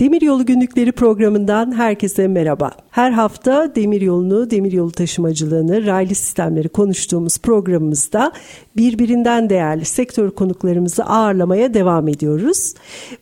Demiryolu Günlükleri programından herkese merhaba. Her hafta demiryolunu, demiryolu taşımacılığını, raylı sistemleri konuştuğumuz programımızda birbirinden değerli sektör konuklarımızı ağırlamaya devam ediyoruz.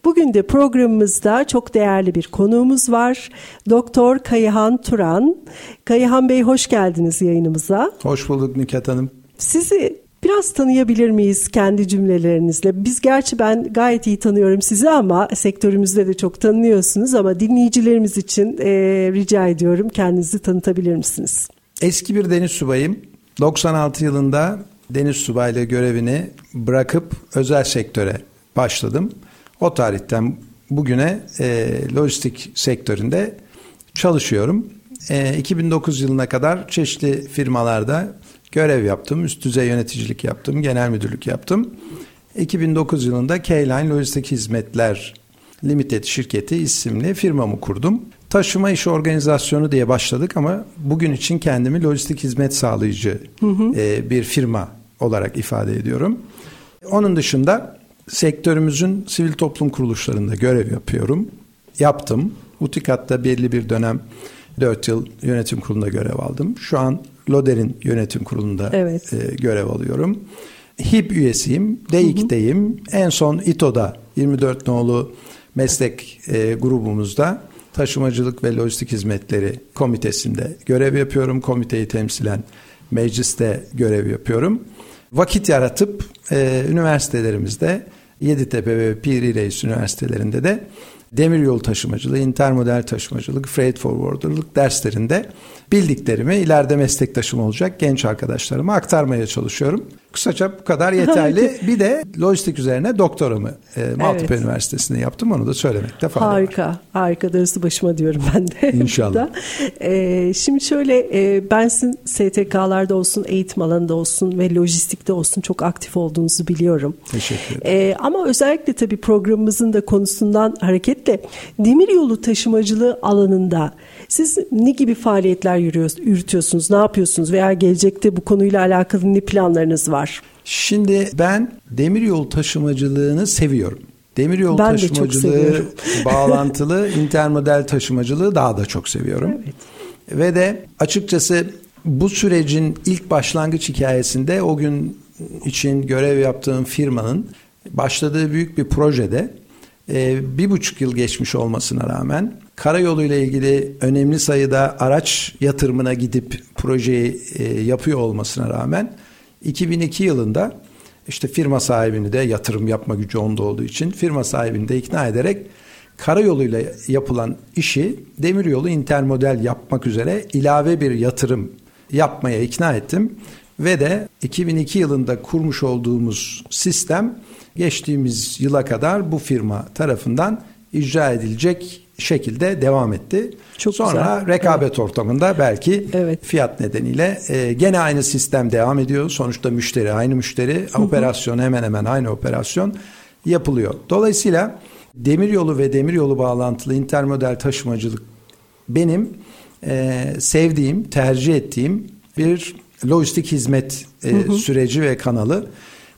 Bugün de programımızda çok değerli bir konuğumuz var. Doktor Kayıhan Turan. Kayıhan Bey hoş geldiniz yayınımıza. Hoş bulduk Nüket Hanım. Sizi Biraz tanıyabilir miyiz kendi cümlelerinizle? Biz gerçi ben gayet iyi tanıyorum sizi ama sektörümüzde de çok tanıyorsunuz ama dinleyicilerimiz için e, rica ediyorum kendinizi tanıtabilir misiniz? Eski bir deniz subayım. 96 yılında deniz subaylığı görevini bırakıp özel sektöre başladım. O tarihten bugüne e, lojistik sektöründe çalışıyorum. E, 2009 yılına kadar çeşitli firmalarda görev yaptım. Üst düzey yöneticilik yaptım. Genel müdürlük yaptım. 2009 yılında K-Line Lojistik Hizmetler Limited şirketi isimli firmamı kurdum. Taşıma iş organizasyonu diye başladık ama bugün için kendimi lojistik hizmet sağlayıcı hı hı. E, bir firma olarak ifade ediyorum. Onun dışında sektörümüzün sivil toplum kuruluşlarında görev yapıyorum. Yaptım. Utikat'ta belli bir dönem 4 yıl yönetim kurulunda görev aldım. Şu an Loder'in yönetim kurulunda evet. e, görev alıyorum. HİP üyesiyim, DEİK'teyim. En son İTO'da 24 nolu meslek e, grubumuzda taşımacılık ve lojistik hizmetleri komitesinde görev yapıyorum. Komiteyi temsilen mecliste görev yapıyorum. Vakit yaratıp e, üniversitelerimizde Yeditepe ve Piri Reis üniversitelerinde de demiryolu taşımacılığı, intermodal taşımacılık, freight forwarderlık derslerinde bildiklerimi ileride meslektaşım olacak genç arkadaşlarıma aktarmaya çalışıyorum. Kısaca bu kadar yeterli. bir de lojistik üzerine doktoramı e, Maltepe evet. Üniversitesi'nde yaptım. Onu da söylemekte fayda harika, var. Harika. Harika. Darısı başıma diyorum ben de. İnşallah. e, şimdi şöyle e, ben sizin STK'larda olsun, eğitim alanında olsun ve lojistikte olsun çok aktif olduğunuzu biliyorum. Teşekkür ederim. E, ama özellikle tabii programımızın da konusundan hareketle demiryolu taşımacılığı alanında siz ne gibi faaliyetler yürütüyorsunuz, ne yapıyorsunuz veya gelecekte bu konuyla alakalı ne planlarınız var? Şimdi ben demiryolu taşımacılığını seviyorum. Demiryolu ben taşımacılığı bağlantılı intermodal taşımacılığı daha da çok seviyorum. Evet. Ve de açıkçası bu sürecin ilk başlangıç hikayesinde o gün için görev yaptığım firmanın başladığı büyük bir projede e, bir buçuk yıl geçmiş olmasına rağmen karayolu ile ilgili önemli sayıda araç yatırımına gidip projeyi e, yapıyor olmasına rağmen 2002 yılında işte firma sahibini de yatırım yapma gücü onda olduğu için firma sahibini de ikna ederek karayoluyla yapılan işi demiryolu intermodel yapmak üzere ilave bir yatırım yapmaya ikna ettim. Ve de 2002 yılında kurmuş olduğumuz sistem geçtiğimiz yıla kadar bu firma tarafından icra edilecek şekilde devam etti. Çok Sonra güzel. rekabet evet. ortamında belki evet. fiyat nedeniyle e, gene aynı sistem devam ediyor. Sonuçta müşteri aynı müşteri, Hı-hı. operasyon hemen hemen aynı operasyon yapılıyor. Dolayısıyla demiryolu ve demiryolu bağlantılı intermodal taşımacılık benim e, sevdiğim, tercih ettiğim bir lojistik hizmet e, süreci ve kanalı.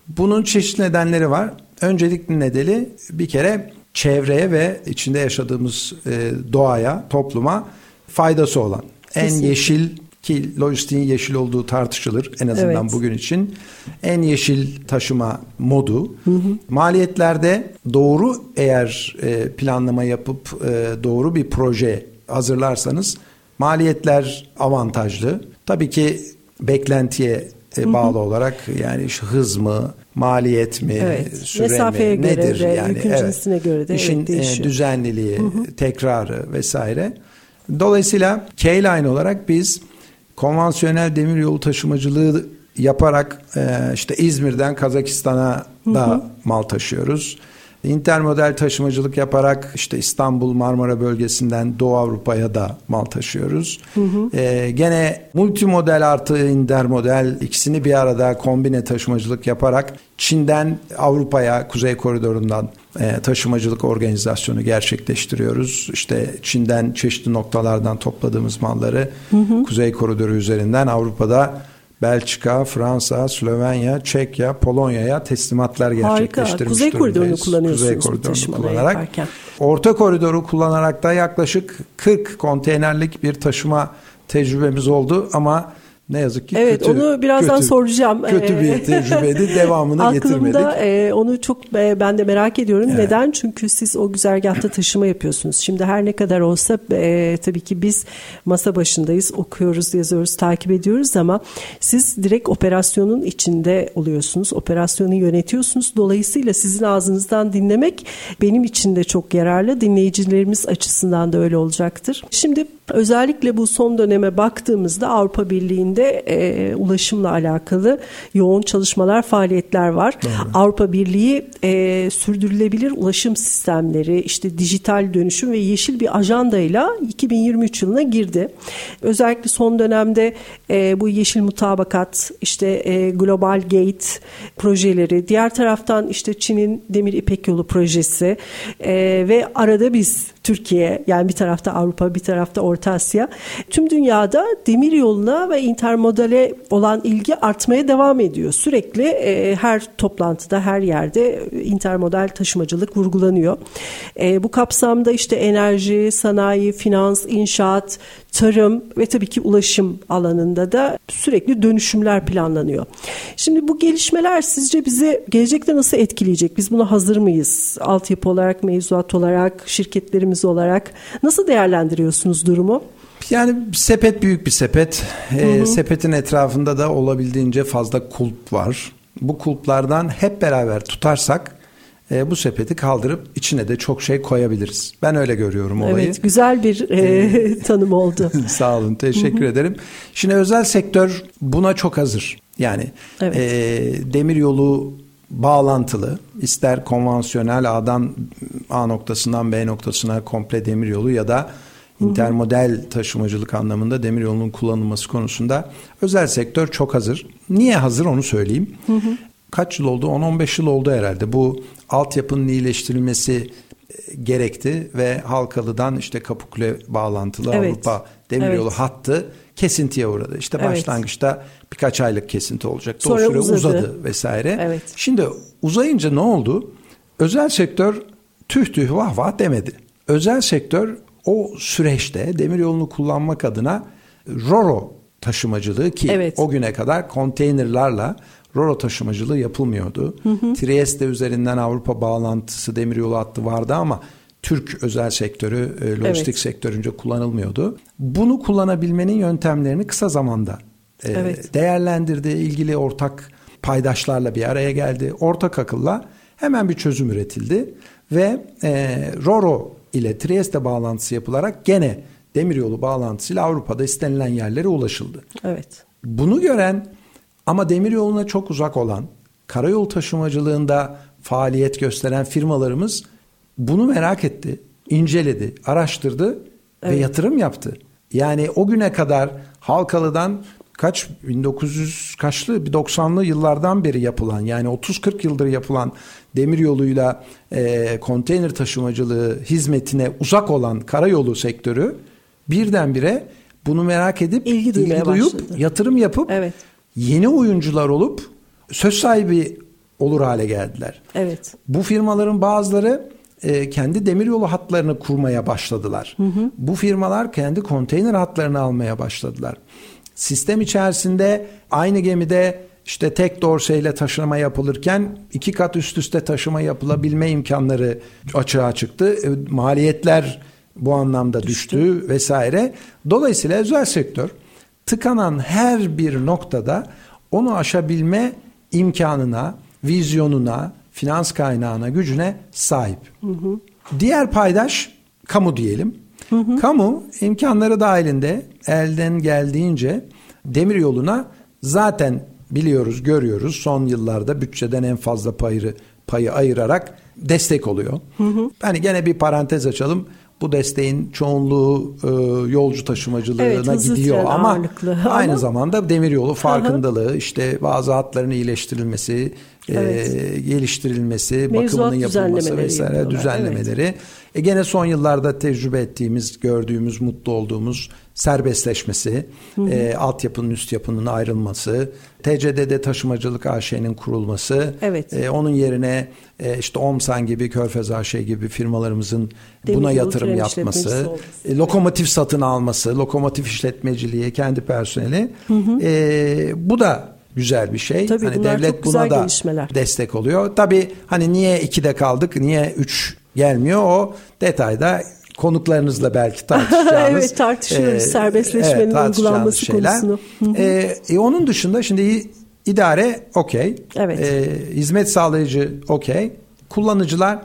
Bunun çeşitli nedenleri var. Öncelikli nedeni bir kere çevreye ve içinde yaşadığımız e, doğaya, topluma faydası olan. Kesinlikle. En yeşil ki lojistiğin yeşil olduğu tartışılır en azından evet. bugün için. En yeşil taşıma modu. Hı hı. Maliyetlerde doğru eğer e, planlama yapıp e, doğru bir proje hazırlarsanız maliyetler avantajlı. Tabii ki beklentiye e, bağlı olarak yani hız mı, maliyet mi, evet. süre Mesafeye mi, göre nedir de, yani? Yükün evet. göre de İşin evet, değişiyor. düzenliliği, hı hı. tekrarı vesaire. Dolayısıyla K-Line olarak biz konvansiyonel demiryolu taşımacılığı yaparak işte İzmir'den Kazakistan'a da mal taşıyoruz. İntermodal taşımacılık yaparak işte İstanbul Marmara bölgesinden Doğu Avrupa'ya da mal taşıyoruz. Hı hı. Ee, gene multimodel artı intermodel ikisini bir arada kombine taşımacılık yaparak Çin'den Avrupa'ya Kuzey Koridoru'ndan e, taşımacılık organizasyonu gerçekleştiriyoruz. İşte Çin'den çeşitli noktalardan topladığımız malları hı hı. Kuzey Koridoru üzerinden Avrupa'da Belçika, Fransa, Slovenya, Çekya, Polonya'ya teslimatlar gerçekleştirmiş Harika. Kuzey koridorunu kullanıyorsunuz Kuzey koridorunu kullanarak. Yaparken. Orta koridoru kullanarak da yaklaşık 40 konteynerlik bir taşıma tecrübemiz oldu ama ne yazık ki evet, kötü. onu birazdan kötü, soracağım. Kötü bir tecrübeydi. Devamını Aklımda, getirmedik. Aklımda e, onu çok e, ben de merak ediyorum. Evet. Neden? Çünkü siz o güzergahta taşıma yapıyorsunuz. Şimdi her ne kadar olsa e, tabii ki biz masa başındayız. Okuyoruz, yazıyoruz, takip ediyoruz ama siz direkt operasyonun içinde oluyorsunuz. Operasyonu yönetiyorsunuz. Dolayısıyla sizin ağzınızdan dinlemek benim için de çok yararlı. Dinleyicilerimiz açısından da öyle olacaktır. Şimdi özellikle bu son döneme baktığımızda Avrupa Birliği'nde e, ulaşımla alakalı yoğun çalışmalar, faaliyetler var. Doğru. Avrupa Birliği e, sürdürülebilir ulaşım sistemleri, işte dijital dönüşüm ve yeşil bir ajandayla 2023 yılına girdi. Özellikle son dönemde e, bu yeşil mutabakat, işte e, Global Gate projeleri, diğer taraftan işte Çin'in Demir İpek Yolu projesi e, ve arada biz Türkiye yani bir tarafta Avrupa bir tarafta Orta Asya tüm dünyada demir yoluna ve intermodale olan ilgi artmaya devam ediyor. Sürekli e, her toplantıda her yerde intermodal taşımacılık vurgulanıyor. E, bu kapsamda işte enerji, sanayi, finans, inşaat, tarım ve tabii ki ulaşım alanında da sürekli dönüşümler planlanıyor. Şimdi bu gelişmeler sizce bizi gelecekte nasıl etkileyecek? Biz buna hazır mıyız? Altyapı olarak, mevzuat olarak, şirketlerimiz olarak nasıl değerlendiriyorsunuz durumu? Yani sepet büyük bir sepet. E, sepetin etrafında da olabildiğince fazla kulp var. Bu kulplardan hep beraber tutarsak e, bu sepeti kaldırıp içine de çok şey koyabiliriz. Ben öyle görüyorum olayı. Evet güzel bir e, ee, tanım oldu. Sağ olun teşekkür ederim. Şimdi özel sektör buna çok hazır. Yani evet. e, demir yolu bağlantılı ister konvansiyonel A'dan A noktasından B noktasına komple demir yolu ya da intermodel taşımacılık anlamında demir yolunun kullanılması konusunda özel sektör çok hazır. Niye hazır onu söyleyeyim. Hı hı. Kaç yıl oldu? 10-15 yıl oldu herhalde. Bu altyapının iyileştirilmesi e, gerekti ve Halkalı'dan işte Kapıkule bağlantılı evet. Avrupa demiryolu evet. hattı kesintiye uğradı. İşte evet. başlangıçta birkaç aylık kesinti olacak. Sonra o süre uzadı. uzadı vesaire. Evet. Şimdi uzayınca ne oldu? Özel sektör tüh tüh vah vah demedi. Özel sektör o süreçte demiryolunu kullanmak adına Roro taşımacılığı ki evet. o güne kadar konteynerlarla Roro taşımacılığı yapılmıyordu. Hı hı. Trieste üzerinden Avrupa bağlantısı demiryolu hattı vardı ama Türk özel sektörü, e, lojistik evet. sektörünce kullanılmıyordu. Bunu kullanabilmenin yöntemlerini kısa zamanda e, evet. değerlendirdi. ilgili ortak paydaşlarla bir araya geldi. Ortak akılla hemen bir çözüm üretildi ve e, Roro ile Trieste bağlantısı yapılarak gene demiryolu bağlantısıyla Avrupa'da istenilen yerlere ulaşıldı. Evet. Bunu gören ama demiryoluna çok uzak olan, karayol taşımacılığında faaliyet gösteren firmalarımız bunu merak etti, inceledi, araştırdı evet. ve yatırım yaptı. Yani o güne kadar Halkalı'dan kaç 1900 kaçlı 90'lı yıllardan beri yapılan yani 30-40 yıldır yapılan demir yoluyla e, konteyner taşımacılığı hizmetine uzak olan karayolu sektörü birdenbire bunu merak edip ilgi, ilgi duyup başladı. yatırım yapıp evet. Yeni oyuncular olup söz sahibi olur hale geldiler. Evet. Bu firmaların bazıları e, kendi demiryolu hatlarını kurmaya başladılar. Hı hı. Bu firmalar kendi konteyner hatlarını almaya başladılar. Sistem içerisinde aynı gemide işte tek dorseyle taşıma yapılırken iki kat üst üste taşıma yapılabilme imkanları açığa çıktı. E, maliyetler bu anlamda düştü, düştü vesaire. Dolayısıyla özel sektör tıkanan her bir noktada onu aşabilme imkanına, vizyonuna, finans kaynağına, gücüne sahip. Hı hı. Diğer paydaş kamu diyelim. Hı hı. Kamu imkanları dahilinde elden geldiğince demir yoluna zaten biliyoruz, görüyoruz son yıllarda bütçeden en fazla payı payı ayırarak destek oluyor. Hı hı. Hani gene bir parantez açalım bu desteğin çoğunluğu e, yolcu taşımacılığına evet, gidiyor. ama aynı ama... zamanda demiryolu farkındalığı işte bazı hatların iyileştirilmesi, evet. e, geliştirilmesi, Mevzuat bakımının yapılması vesaire düzenlemeleri. Evet. E gene son yıllarda tecrübe ettiğimiz, gördüğümüz, mutlu olduğumuz serbestleşmesi, E, altyapının üst yapının ayrılması, TCDD Taşımacılık AŞ'nin kurulması, evet. e, onun yerine e, işte Omsan gibi, Körfez AŞ gibi firmalarımızın Demir buna yatırım yapması, e, lokomotif satın alması, lokomotif işletmeciliği, kendi personeli. Hı hı. E, bu da güzel bir şey. Tabii hani devlet buna da gelişmeler. destek oluyor. Tabii hani niye ikide kaldık, niye üç gelmiyor o detayda konuklarınızla belki tartışacağınız. evet tartışıyoruz e, serbestleşmenin evet, uygulanması şeyler. konusunu. e, e, onun dışında şimdi idare okey. Evet. E, hizmet sağlayıcı okey. Kullanıcılar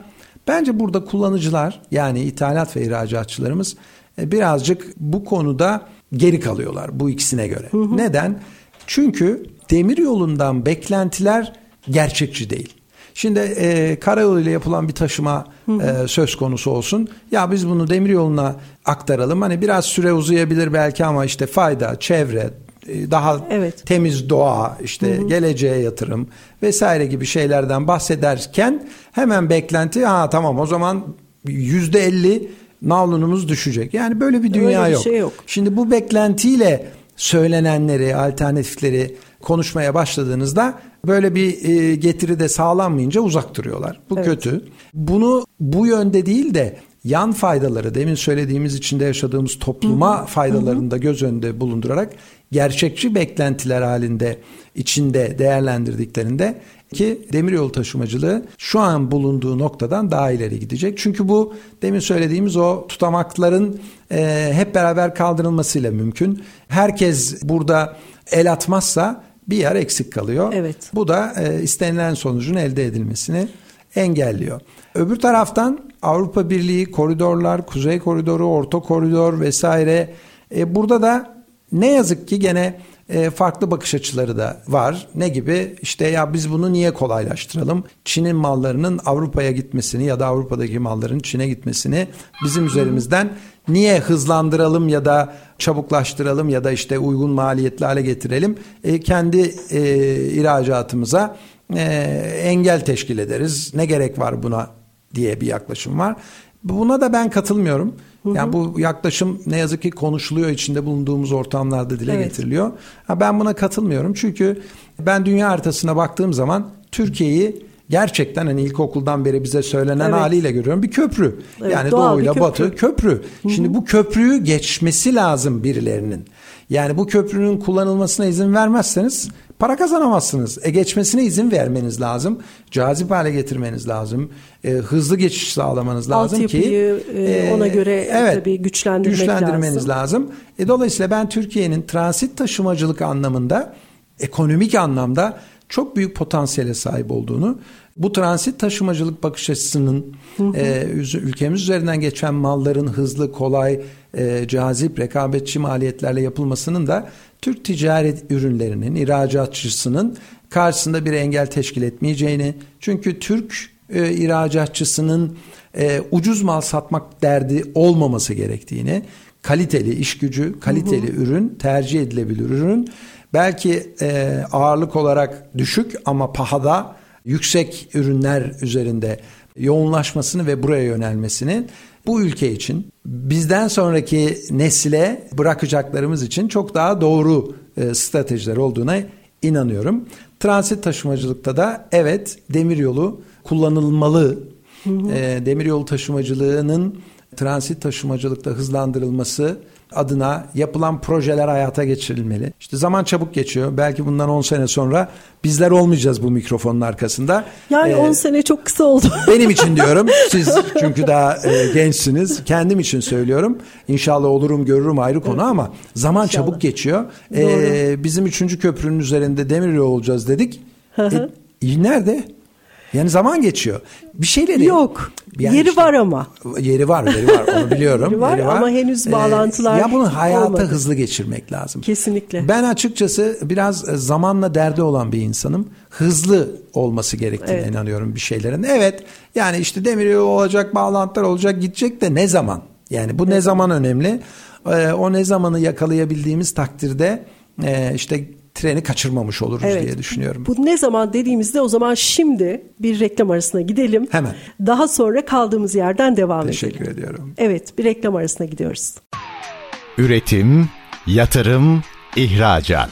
bence burada kullanıcılar yani ithalat ve ihracatçılarımız e, birazcık bu konuda geri kalıyorlar bu ikisine göre. Hı hı. Neden? Çünkü demir yolundan beklentiler gerçekçi değil. Şimdi e, karayolu ile yapılan bir taşıma e, söz konusu olsun. Ya biz bunu demir yoluna aktaralım. Hani biraz süre uzayabilir belki ama işte fayda, çevre, e, daha evet. temiz doğa, işte hı hı. geleceğe yatırım vesaire gibi şeylerden bahsederken hemen beklenti ha tamam o zaman yüzde elli navlunumuz düşecek. Yani böyle bir dünya Öyle bir Şey yok. Şimdi bu beklentiyle söylenenleri, alternatifleri konuşmaya başladığınızda böyle bir e, getiri de sağlanmayınca uzak duruyorlar. Bu evet. kötü. Bunu bu yönde değil de yan faydaları demin söylediğimiz içinde yaşadığımız topluma Hı-hı. faydalarını da göz önünde bulundurarak gerçekçi beklentiler halinde içinde değerlendirdiklerinde ki demiryolu taşımacılığı şu an bulunduğu noktadan daha ileri gidecek. Çünkü bu demin söylediğimiz o tutamakların e, hep beraber kaldırılmasıyla mümkün. Herkes burada el atmazsa bir yer eksik kalıyor. Evet. Bu da e, istenilen sonucun elde edilmesini engelliyor. Öbür taraftan Avrupa Birliği koridorlar, Kuzey Koridoru, Orta Koridor vesaire e, burada da ne yazık ki gene e, farklı bakış açıları da var. Ne gibi? İşte ya biz bunu niye kolaylaştıralım? Çin'in mallarının Avrupa'ya gitmesini ya da Avrupa'daki malların Çin'e gitmesini bizim üzerimizden niye hızlandıralım ya da çabuklaştıralım ya da işte uygun maliyetli hale getirelim. E, kendi e, ihracatımıza e, engel teşkil ederiz. Ne gerek var buna diye bir yaklaşım var. Buna da ben katılmıyorum. Hı hı. Yani bu yaklaşım ne yazık ki konuşuluyor içinde bulunduğumuz ortamlarda dile evet. getiriliyor. Ha, ben buna katılmıyorum çünkü ben dünya haritasına baktığım zaman Türkiye'yi gerçekten hani ilkokuldan beri bize söylenen evet. haliyle görüyorum bir köprü. Evet, yani doğuyla batı köprü. Hı-hı. Şimdi bu köprüyü geçmesi lazım birilerinin. Yani bu köprünün kullanılmasına izin vermezseniz para kazanamazsınız. E geçmesine izin vermeniz lazım. Cazip hale getirmeniz lazım. E, hızlı geçiş sağlamanız lazım ki e, ona göre evet, tabii güçlendirmek güçlendirmeniz lazım. lazım. E, dolayısıyla ben Türkiye'nin transit taşımacılık anlamında ekonomik anlamda çok büyük potansiyele sahip olduğunu bu transit taşımacılık bakış açısının E, ülkemiz üzerinden geçen malların hızlı, kolay, e, cazip, rekabetçi maliyetlerle yapılmasının da Türk ticaret ürünlerinin, ihracatçısının karşısında bir engel teşkil etmeyeceğini, çünkü Türk e, ihracatçısının e, ucuz mal satmak derdi olmaması gerektiğini, kaliteli iş gücü, kaliteli hı hı. ürün, tercih edilebilir ürün, belki e, ağırlık olarak düşük ama pahada yüksek ürünler üzerinde yoğunlaşmasını ve buraya yönelmesini bu ülke için bizden sonraki nesile bırakacaklarımız için çok daha doğru e, stratejiler olduğuna inanıyorum. Transit taşımacılıkta da evet demiryolu kullanılmalı. Hı hı. E, demiryolu taşımacılığının transit taşımacılıkta hızlandırılması adına yapılan projeler hayata geçirilmeli. İşte zaman çabuk geçiyor. Belki bundan 10 sene sonra bizler olmayacağız bu mikrofonun arkasında. Yani 10 ee, sene çok kısa oldu. benim için diyorum. Siz çünkü daha e, gençsiniz. Kendim için söylüyorum. İnşallah olurum görürüm ayrı konu evet. ama zaman İnşallah. çabuk geçiyor. Ee, bizim üçüncü köprünün üzerinde demir olacağız dedik. e, nerede? Yani zaman geçiyor. Bir şeyleri yok. Yani yeri işte, var ama. Yeri var, yeri var. Onu biliyorum. yeri, var yeri var ama henüz ee, bağlantılar. Ee, ya bunu hayata olmadı. hızlı geçirmek lazım. Kesinlikle. Ben açıkçası biraz zamanla derdi olan bir insanım. Hızlı olması gerektiğine evet. inanıyorum bir şeylerin. Evet. Yani işte demir yolu olacak, bağlantılar olacak, gidecek de ne zaman? Yani bu evet. ne zaman önemli? Ee, o ne zamanı yakalayabildiğimiz takdirde e, işte treni kaçırmamış oluruz evet. diye düşünüyorum. Bu ne zaman dediğimizde o zaman şimdi bir reklam arasına gidelim. Hemen. Daha sonra kaldığımız yerden devam Teşekkür edelim. Teşekkür ediyorum. Evet bir reklam arasına gidiyoruz. Üretim, yatırım, ihracat.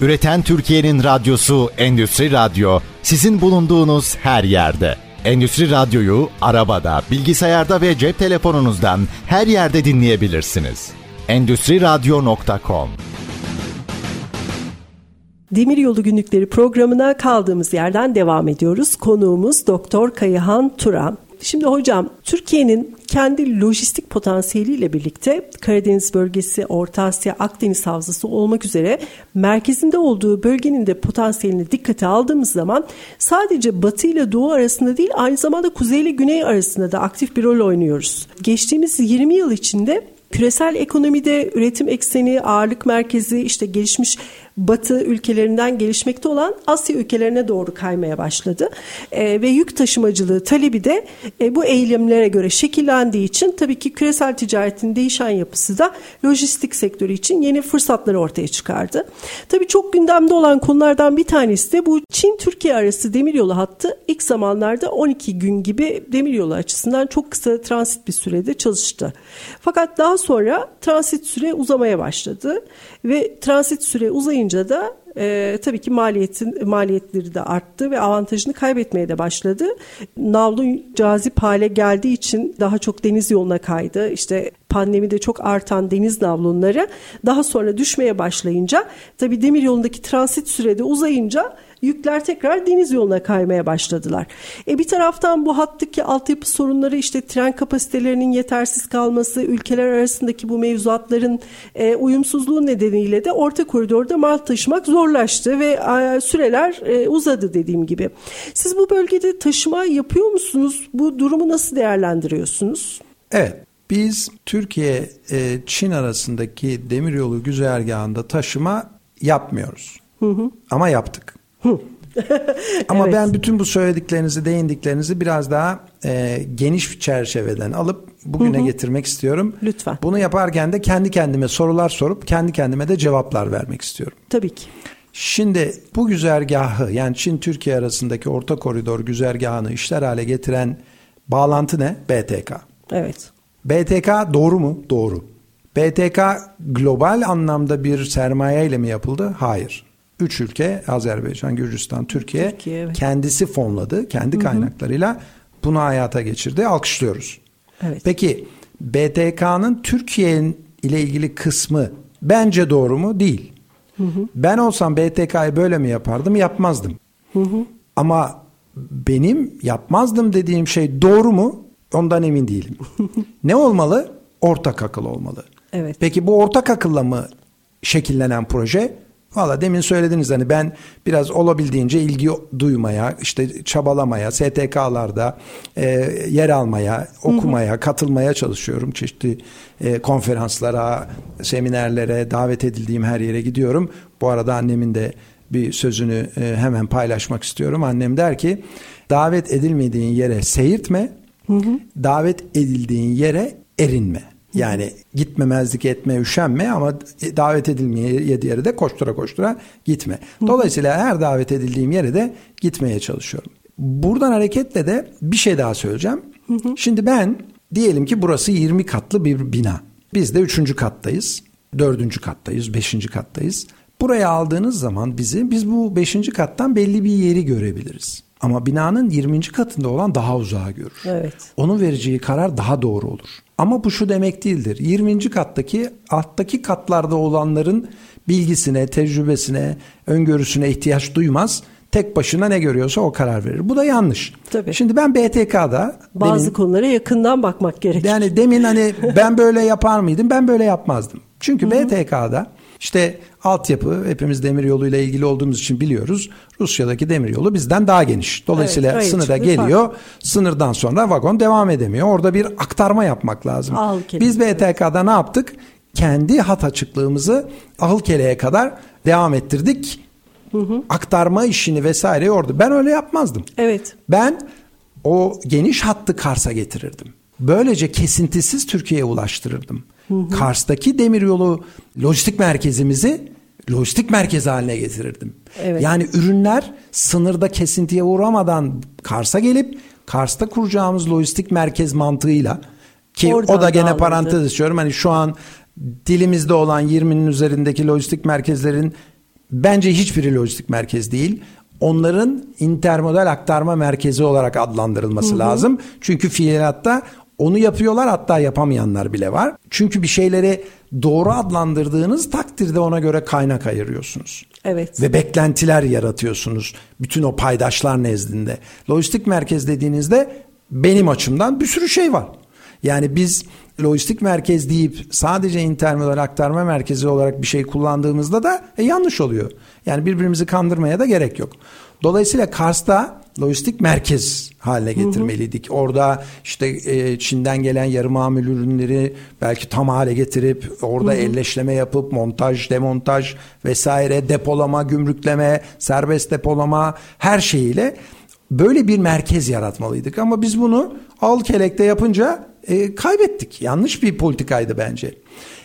Üreten Türkiye'nin radyosu Endüstri Radyo sizin bulunduğunuz her yerde. Endüstri Radyo'yu arabada, bilgisayarda ve cep telefonunuzdan her yerde dinleyebilirsiniz. Endüstri Radyo.com Demiryolu Günlükleri programına kaldığımız yerden devam ediyoruz. Konuğumuz Doktor Kayıhan Turan. Şimdi hocam Türkiye'nin kendi lojistik potansiyeliyle birlikte Karadeniz bölgesi, Orta Asya, Akdeniz havzası olmak üzere merkezinde olduğu bölgenin de potansiyelini dikkate aldığımız zaman sadece Batı ile Doğu arasında değil aynı zamanda Kuzey ile Güney arasında da aktif bir rol oynuyoruz. Geçtiğimiz 20 yıl içinde Küresel ekonomide üretim ekseni, ağırlık merkezi, işte gelişmiş Batı ülkelerinden gelişmekte olan Asya ülkelerine doğru kaymaya başladı. E, ve yük taşımacılığı talebi de e, bu eğilimlere göre şekillendiği için tabii ki küresel ticaretin değişen yapısı da lojistik sektörü için yeni fırsatları ortaya çıkardı. Tabii çok gündemde olan konulardan bir tanesi de bu Çin-Türkiye arası demiryolu hattı ilk zamanlarda 12 gün gibi demiryolu açısından çok kısa transit bir sürede çalıştı. Fakat daha sonra transit süre uzamaya başladı ve transit süre uzayınca da e, tabii ki maliyetin maliyetleri de arttı ve avantajını kaybetmeye de başladı. Navlu cazip hale geldiği için daha çok deniz yoluna kaydı. İşte pandemide çok artan deniz navlunları daha sonra düşmeye başlayınca tabii demir yolundaki transit sürede uzayınca yükler tekrar deniz yoluna kaymaya başladılar. E bir taraftan bu hattaki altyapı sorunları işte tren kapasitelerinin yetersiz kalması, ülkeler arasındaki bu mevzuatların e, uyumsuzluğu nedeniyle de orta koridorda mal taşımak zorlaştı ve e, süreler e, uzadı dediğim gibi. Siz bu bölgede taşıma yapıyor musunuz? Bu durumu nasıl değerlendiriyorsunuz? Evet, biz Türkiye e, Çin arasındaki demiryolu güzergahında taşıma yapmıyoruz. Hı hı. Ama yaptık. Ama evet. ben bütün bu söylediklerinizi, değindiklerinizi biraz daha e, geniş çerçeveden alıp bugüne hı hı. getirmek istiyorum. Lütfen. Bunu yaparken de kendi kendime sorular sorup kendi kendime de cevaplar vermek istiyorum. Tabii ki. Şimdi bu güzergahı yani Çin-Türkiye arasındaki orta koridor güzergahını işler hale getiren bağlantı ne? BTK. Evet. BTK doğru mu? Doğru. BTK global anlamda bir sermaye ile mi yapıldı? Hayır. Üç ülke Azerbaycan, Gürcistan, Türkiye, Türkiye evet. kendisi fonladı. Kendi Hı-hı. kaynaklarıyla bunu hayata geçirdi. Alkışlıyoruz. Evet. Peki BTK'nın Türkiye ile ilgili kısmı bence doğru mu? Değil. Hı hı. Ben olsam BTK'yı böyle mi yapardım? Yapmazdım. Hı hı. Ama benim yapmazdım dediğim şey doğru mu? Ondan emin değilim. ne olmalı? Ortak akıl olmalı. Evet. Peki bu ortak akılla mı şekillenen proje? Valla demin söylediniz hani ben biraz olabildiğince ilgi duymaya, işte çabalamaya, STK'larda e, yer almaya, okumaya, hı hı. katılmaya çalışıyorum. Çeşitli e, konferanslara, seminerlere, davet edildiğim her yere gidiyorum. Bu arada annemin de bir sözünü e, hemen paylaşmak istiyorum. Annem der ki davet edilmediğin yere seyirtme, hı hı. davet edildiğin yere erinme. Yani gitmemezlik etme, üşenme ama davet edilmeye yere de koştura koştura gitme. Dolayısıyla her davet edildiğim yere de gitmeye çalışıyorum. Buradan hareketle de bir şey daha söyleyeceğim. Şimdi ben diyelim ki burası 20 katlı bir bina. Biz de 3. kattayız, 4. kattayız, 5. kattayız. Buraya aldığınız zaman bizi biz bu 5. kattan belli bir yeri görebiliriz. Ama binanın 20. katında olan daha uzağa görür. Evet. Onun vereceği karar daha doğru olur. Ama bu şu demek değildir. 20. kattaki alttaki katlarda olanların bilgisine, tecrübesine, öngörüsüne ihtiyaç duymaz. Tek başına ne görüyorsa o karar verir. Bu da yanlış. Tabii. Şimdi ben BTK'da bazı demin, konulara yakından bakmak gerekir. Yani demin hani ben böyle yapar mıydım? Ben böyle yapmazdım. Çünkü BTK'da İşte altyapı hepimiz demiryolu ile ilgili olduğumuz için biliyoruz. Rusya'daki demiryolu bizden daha geniş. Dolayısıyla evet, sınıra geliyor. Farklı. Sınırdan sonra vagon devam edemiyor. Orada bir aktarma yapmak lazım. Biz BTK'da ne yaptık? Kendi hat açıklığımızı Ahılkele'ye kadar devam ettirdik. Hı hı. Aktarma işini vesaire orada. Ben öyle yapmazdım. Evet. Ben o geniş hattı Kars'a getirirdim. Böylece kesintisiz Türkiye'ye ulaştırırdım. Hı hı. Kars'taki demiryolu lojistik merkezimizi lojistik merkez haline getirirdim. Evet. Yani ürünler sınırda kesintiye uğramadan Kars'a gelip Kars'ta kuracağımız lojistik merkez mantığıyla ki Oradan o da gene parantez açıyorum. Hani şu an dilimizde olan 20'nin üzerindeki lojistik merkezlerin bence hiçbiri lojistik merkez değil. Onların intermodal aktarma merkezi olarak adlandırılması hı hı. lazım. Çünkü fiiliyatta onu yapıyorlar hatta yapamayanlar bile var. Çünkü bir şeyleri doğru adlandırdığınız takdirde ona göre kaynak ayırıyorsunuz. Evet. Ve beklentiler yaratıyorsunuz bütün o paydaşlar nezdinde. Lojistik merkez dediğinizde benim açımdan bir sürü şey var. Yani biz lojistik merkez deyip sadece intermodal aktarma merkezi olarak bir şey kullandığımızda da e, yanlış oluyor. Yani birbirimizi kandırmaya da gerek yok. Dolayısıyla Kars'ta lojistik merkez haline getirmeliydik. Hı hı. Orada işte e, Çin'den gelen yarı mamul ürünleri belki tam hale getirip orada hı hı. elleşleme yapıp montaj, demontaj vesaire depolama, gümrükleme, serbest depolama her şeyiyle böyle bir merkez yaratmalıydık. Ama biz bunu al kelekte yapınca e, kaybettik. Yanlış bir politikaydı bence.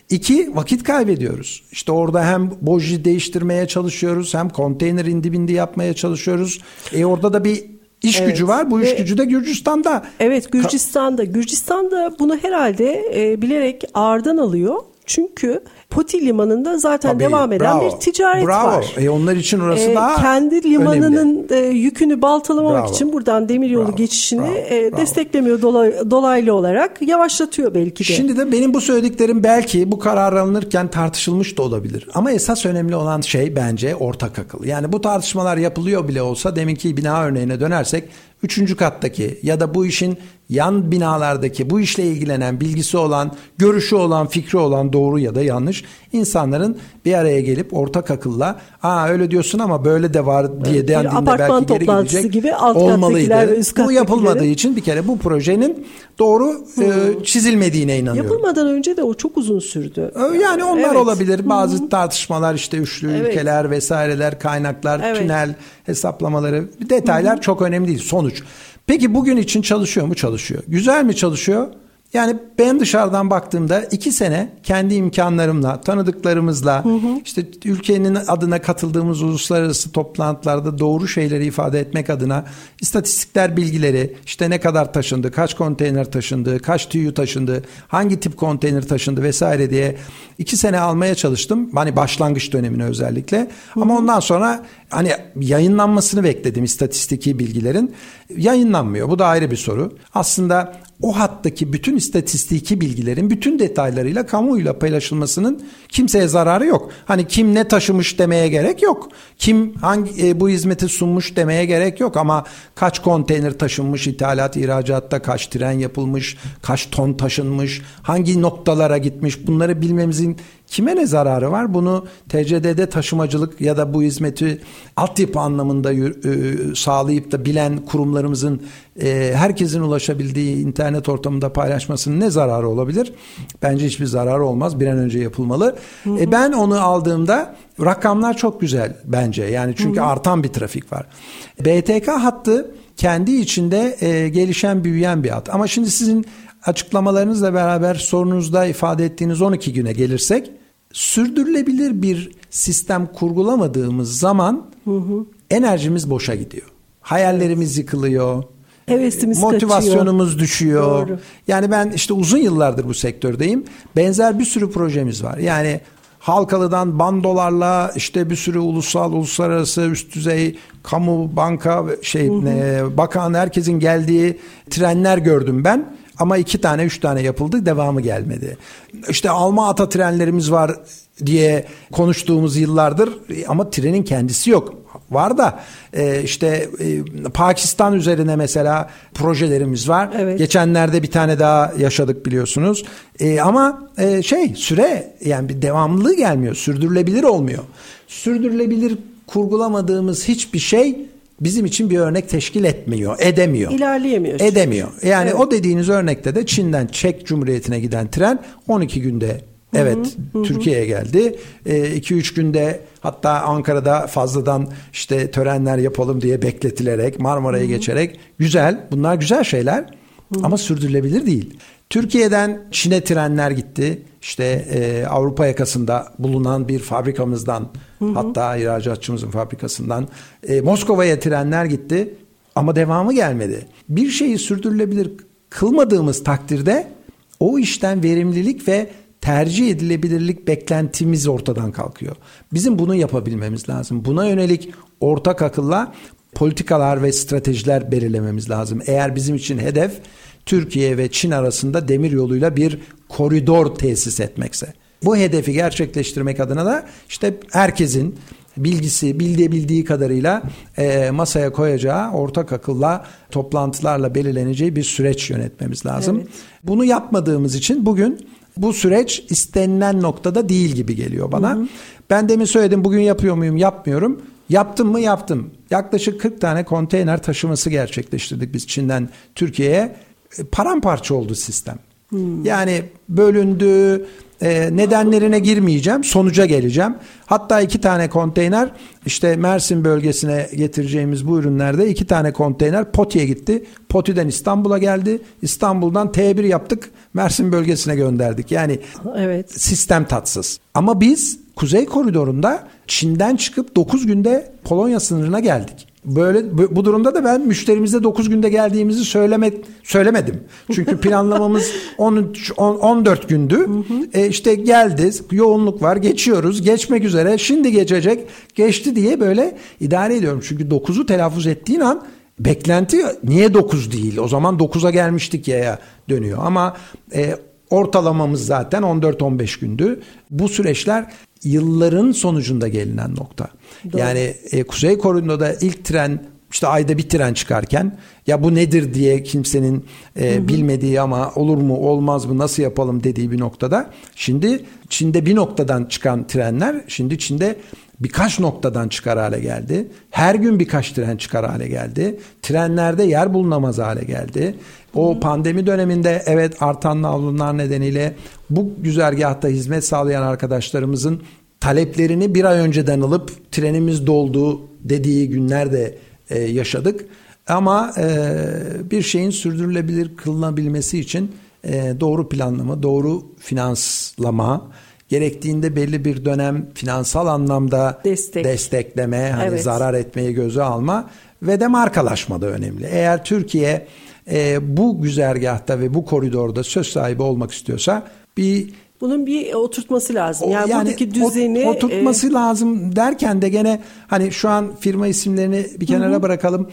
İki, vakit kaybediyoruz. İşte orada hem boji değiştirmeye çalışıyoruz hem konteyner dibinde yapmaya çalışıyoruz. E orada da bir iş evet. gücü var. Bu Ve, iş gücü de Gürcistan'da. Evet Gürcistan'da. Gürcistan'da bunu herhalde e, bilerek ağırdan alıyor. Çünkü Poti limanında zaten Tabii, devam eden bravo, bir ticaret bravo. var. E onlar için orası ee, daha kendi limanının e, yükünü baltalamamak bravo. için buradan demiryolu bravo, geçişini bravo, e, bravo. desteklemiyor dolay, dolaylı olarak yavaşlatıyor belki de. Şimdi de benim bu söylediklerim belki bu karar alınırken tartışılmış da olabilir. Ama esas önemli olan şey bence ortak akıl. Yani bu tartışmalar yapılıyor bile olsa deminki bina örneğine dönersek üçüncü kattaki ya da bu işin yan binalardaki bu işle ilgilenen bilgisi olan, görüşü olan, fikri olan doğru ya da yanlış insanların bir araya gelip ortak akılla aa öyle diyorsun ama böyle de var diye evet, dendiğinde belki geri gidecek gibi alt olmalıydı. Üst bu yapılmadığı için bir kere bu projenin doğru hmm. e, çizilmediğine inanıyorum. Yapılmadan önce de o çok uzun sürdü. Yani onlar evet. olabilir. Bazı hmm. tartışmalar işte üçlü evet. ülkeler vesaireler, kaynaklar, evet. tünel hesaplamaları detaylar hmm. çok önemli değil. Sonuç. Peki bugün için çalışıyor mu? Çalışıyor. Güzel mi çalışıyor? Yani ben dışarıdan baktığımda iki sene kendi imkanlarımla, tanıdıklarımızla, hı hı. işte ülkenin adına katıldığımız uluslararası toplantılarda doğru şeyleri ifade etmek adına istatistikler bilgileri, işte ne kadar taşındı, kaç konteyner taşındı, kaç tüyü taşındı, hangi tip konteyner taşındı vesaire diye iki sene almaya çalıştım. Hani başlangıç dönemine özellikle. Hı hı. Ama ondan sonra hani yayınlanmasını bekledim istatistiki bilgilerin. Yayınlanmıyor. Bu da ayrı bir soru. Aslında o hattaki bütün istatistiki bilgilerin bütün detaylarıyla kamuoyuyla paylaşılmasının kimseye zararı yok. Hani kim ne taşımış demeye gerek yok. Kim hangi e, bu hizmeti sunmuş demeye gerek yok ama kaç konteyner taşınmış ithalat ihracatta kaç tren yapılmış, kaç ton taşınmış, hangi noktalara gitmiş bunları bilmemizin Kime ne zararı var? Bunu TCD'de taşımacılık ya da bu hizmeti altyapı anlamında e, sağlayıp da bilen kurumlarımızın e, herkesin ulaşabildiği internet ortamında paylaşmasının ne zararı olabilir? Bence hiçbir zararı olmaz. Bir an önce yapılmalı. Hı hı. E, ben onu aldığımda rakamlar çok güzel bence. Yani çünkü hı hı. artan bir trafik var. BTK hattı kendi içinde e, gelişen büyüyen bir hat. Ama şimdi sizin açıklamalarınızla beraber sorunuzda ifade ettiğiniz 12 güne gelirsek sürdürülebilir bir sistem kurgulamadığımız zaman hı hı. enerjimiz boşa gidiyor. Hayallerimiz yıkılıyor. Hevesimiz motivasyonumuz kaçıyor. düşüyor. Doğru. Yani ben işte uzun yıllardır bu sektördeyim. Benzer bir sürü projemiz var. Yani Halkalı'dan bandolarla işte bir sürü ulusal, uluslararası, üst düzey kamu, banka, şey, hı hı. E, bakan herkesin geldiği trenler gördüm ben. Ama iki tane üç tane yapıldı devamı gelmedi. İşte alma ata trenlerimiz var diye konuştuğumuz yıllardır ama trenin kendisi yok. Var da e, işte e, Pakistan üzerine mesela projelerimiz var. Evet. Geçenlerde bir tane daha yaşadık biliyorsunuz. E, ama e, şey süre yani bir devamlılığı gelmiyor. Sürdürülebilir olmuyor. Sürdürülebilir kurgulamadığımız hiçbir şey bizim için bir örnek teşkil etmiyor, edemiyor. İlerleyemiyor. Edemiyor. Yani evet. o dediğiniz örnekte de Çin'den Çek Cumhuriyeti'ne giden tren 12 günde Evet Türkiye'ye geldi. 2-3 e, günde hatta Ankara'da fazladan işte törenler yapalım diye bekletilerek Marmara'ya geçerek güzel bunlar güzel şeyler hı. ama sürdürülebilir değil. Türkiye'den Çin'e trenler gitti. İşte e, Avrupa yakasında bulunan bir fabrikamızdan hı hı. hatta ihracatçımızın fabrikasından e, Moskova'ya trenler gitti ama devamı gelmedi. Bir şeyi sürdürülebilir kılmadığımız takdirde o işten verimlilik ve tercih edilebilirlik beklentimiz ortadan kalkıyor. Bizim bunu yapabilmemiz lazım. Buna yönelik ortak akılla politikalar ve stratejiler belirlememiz lazım. Eğer bizim için hedef Türkiye ve Çin arasında demir yoluyla bir koridor tesis etmekse. Bu hedefi gerçekleştirmek adına da işte herkesin bilgisi, bildiği bildiği kadarıyla e, masaya koyacağı ortak akılla toplantılarla belirleneceği bir süreç yönetmemiz lazım. Evet. Bunu yapmadığımız için bugün bu süreç istenilen noktada değil gibi geliyor bana. Hı hı. Ben demin söyledim bugün yapıyor muyum yapmıyorum. Yaptım mı yaptım. Yaklaşık 40 tane konteyner taşıması gerçekleştirdik biz Çin'den Türkiye'ye. Paramparça oldu sistem. Hmm. Yani bölündü, e, nedenlerine girmeyeceğim. Sonuca geleceğim. Hatta iki tane konteyner işte Mersin bölgesine getireceğimiz bu ürünlerde iki tane konteyner Poti'ye gitti. Poti'den İstanbul'a geldi. İstanbul'dan T1 yaptık. Mersin bölgesine gönderdik. Yani evet. sistem tatsız. Ama biz Kuzey Koridoru'nda Çin'den çıkıp 9 günde Polonya sınırına geldik. Böyle bu durumda da ben müşterimize 9 günde geldiğimizi söyleme, söylemedim. Çünkü planlamamız 13 10, 14 gündü. e işte geldi, yoğunluk var, geçiyoruz. Geçmek üzere. Şimdi geçecek. Geçti diye böyle idare ediyorum. Çünkü 9'u telaffuz ettiğin an beklenti niye 9 değil? O zaman 9'a gelmiştik ya dönüyor. Ama e, ortalamamız zaten 14-15 gündü. Bu süreçler yılların sonucunda gelinen nokta. Doğru. Yani e, Kuzey Koridor'da ilk tren işte ayda bir tren çıkarken ya bu nedir diye kimsenin e, hı hı. bilmediği ama olur mu olmaz mı nasıl yapalım dediği bir noktada şimdi Çin'de bir noktadan çıkan trenler şimdi Çin'de birkaç noktadan çıkar hale geldi. Her gün birkaç tren çıkar hale geldi. Trenlerde yer bulunamaz hale geldi. O pandemi döneminde evet artan navlunlar nedeniyle bu güzergahta hizmet sağlayan arkadaşlarımızın taleplerini bir ay önceden alıp trenimiz doldu dediği günler de e, yaşadık. Ama e, bir şeyin sürdürülebilir kılınabilmesi için e, doğru planlama, doğru finanslama, gerektiğinde belli bir dönem finansal anlamda Destek. destekleme, hani evet. zarar etmeyi göze alma ve de markalaşma da önemli. Eğer Türkiye e, bu güzergahta ve bu koridorda söz sahibi olmak istiyorsa bir bunun bir oturtması lazım. Yani, yani buradaki düzeni oturtması e... lazım derken de gene hani şu an firma isimlerini bir kenara Hı-hı. bırakalım.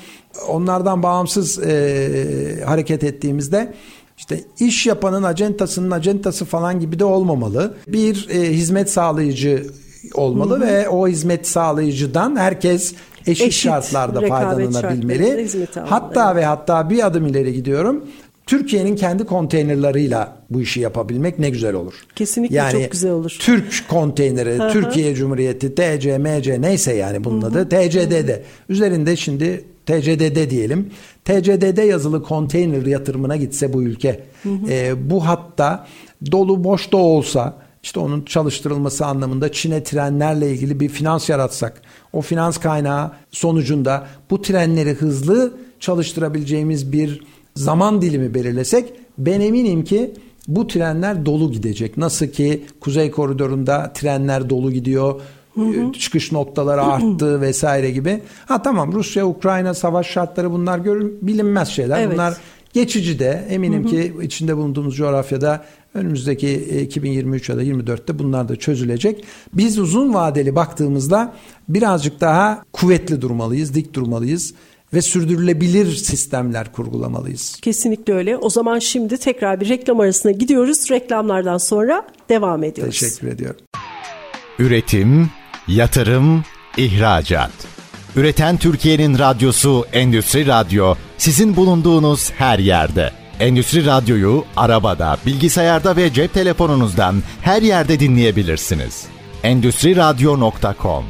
Onlardan bağımsız e, hareket ettiğimizde işte iş yapanın acentasının acentası falan gibi de olmamalı. Bir e, hizmet sağlayıcı olmalı Hı-hı. ve o hizmet sağlayıcıdan herkes eşit, eşit şartlarda faydalanabilmeli. Hatta evet. ve hatta bir adım ileri gidiyorum. Türkiye'nin kendi konteynerlarıyla bu işi yapabilmek ne güzel olur. Kesinlikle yani, çok güzel olur. Türk konteyneri, Türkiye Cumhuriyeti, TC, MC neyse yani bunun adı. TCD'de. Üzerinde şimdi TCDD diyelim. TCDD yazılı konteyner yatırımına gitse bu ülke. E, bu hatta dolu boş da olsa işte onun çalıştırılması anlamında Çin'e trenlerle ilgili bir finans yaratsak. O finans kaynağı sonucunda bu trenleri hızlı çalıştırabileceğimiz bir zaman dilimi belirlesek ben eminim ki bu trenler dolu gidecek. Nasıl ki Kuzey Koridoru'nda trenler dolu gidiyor. Hı hı. çıkış noktaları arttı vesaire gibi. Ha tamam Rusya Ukrayna savaş şartları bunlar görün bilinmez şeyler. Evet. Bunlar geçici de eminim hı hı. ki içinde bulunduğumuz coğrafyada önümüzdeki 2023 ya da 24'te bunlar da çözülecek. Biz uzun vadeli baktığımızda birazcık daha kuvvetli durmalıyız, dik durmalıyız. ve sürdürülebilir sistemler kurgulamalıyız. Kesinlikle öyle. O zaman şimdi tekrar bir reklam arasına gidiyoruz. Reklamlardan sonra devam ediyoruz. Teşekkür ediyorum. Üretim, yatırım, ihracat. Üreten Türkiye'nin radyosu Endüstri Radyo sizin bulunduğunuz her yerde. Endüstri Radyo'yu arabada, bilgisayarda ve cep telefonunuzdan her yerde dinleyebilirsiniz. Endüstri Radyo.com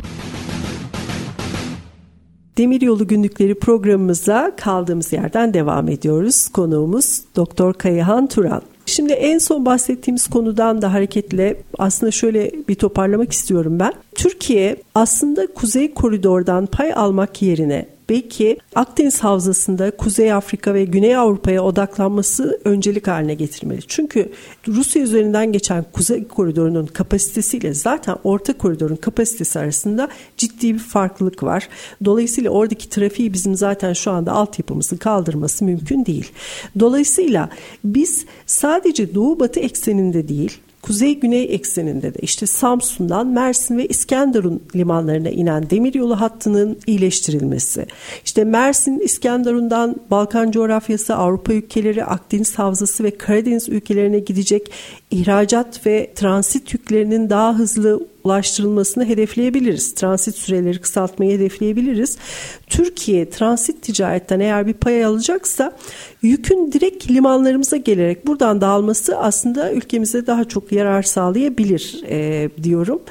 Demiryolu Günlükleri programımıza kaldığımız yerden devam ediyoruz. Konuğumuz Doktor Kayahan Turan. Şimdi en son bahsettiğimiz konudan da hareketle aslında şöyle bir toparlamak istiyorum ben. Türkiye aslında Kuzey Koridor'dan pay almak yerine belki Akdeniz Havzası'nda Kuzey Afrika ve Güney Avrupa'ya odaklanması öncelik haline getirmeli. Çünkü Rusya üzerinden geçen Kuzey Koridoru'nun kapasitesiyle zaten Orta Koridor'un kapasitesi arasında ciddi bir farklılık var. Dolayısıyla oradaki trafiği bizim zaten şu anda altyapımızı kaldırması mümkün değil. Dolayısıyla biz sadece Doğu Batı ekseninde değil kuzey-güney ekseninde de işte Samsun'dan Mersin ve İskenderun limanlarına inen demiryolu hattının iyileştirilmesi, işte Mersin, İskenderun'dan Balkan coğrafyası, Avrupa ülkeleri, Akdeniz Havzası ve Karadeniz ülkelerine gidecek ihracat ve transit yüklerinin daha hızlı ulaştırılmasını hedefleyebiliriz. Transit süreleri kısaltmayı hedefleyebiliriz. Türkiye transit ticaretten eğer bir pay alacaksa yükün direkt limanlarımıza gelerek buradan dağılması aslında ülkemize daha çok yarar sağlayabilir e, diyorum.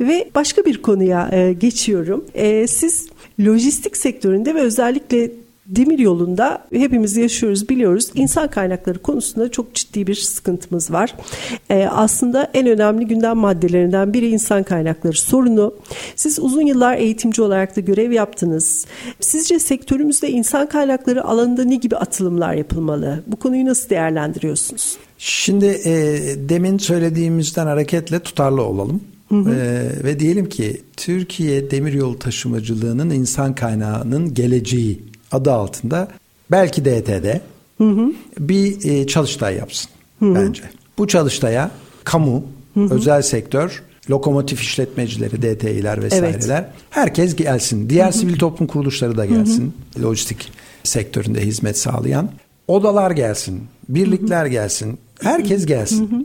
Ve başka bir konuya e, geçiyorum. E, siz lojistik sektöründe ve özellikle demir yolunda hepimiz yaşıyoruz biliyoruz. İnsan kaynakları konusunda çok ciddi bir sıkıntımız var. Ee, aslında en önemli gündem maddelerinden biri insan kaynakları sorunu. Siz uzun yıllar eğitimci olarak da görev yaptınız. Sizce sektörümüzde insan kaynakları alanında ne gibi atılımlar yapılmalı? Bu konuyu nasıl değerlendiriyorsunuz? Şimdi e, demin söylediğimizden hareketle tutarlı olalım. Hı hı. Ee, ve diyelim ki Türkiye demiryolu taşımacılığının insan kaynağının geleceği adı altında belki DT'de hı hı. bir e, çalıştay yapsın hı hı. bence. Bu çalıştaya kamu, hı hı. özel sektör, lokomotif işletmecileri, DTİ'ler vesaireler evet. herkes gelsin. Diğer hı hı. sivil toplum kuruluşları da gelsin. Hı hı. Lojistik sektöründe hizmet sağlayan. Odalar gelsin, birlikler hı hı. gelsin, herkes gelsin. Hı.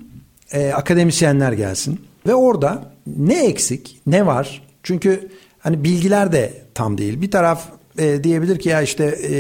Ee, akademisyenler gelsin. Ve orada ne eksik, ne var? Çünkü hani bilgiler de tam değil. Bir taraf e, diyebilir ki ya işte e,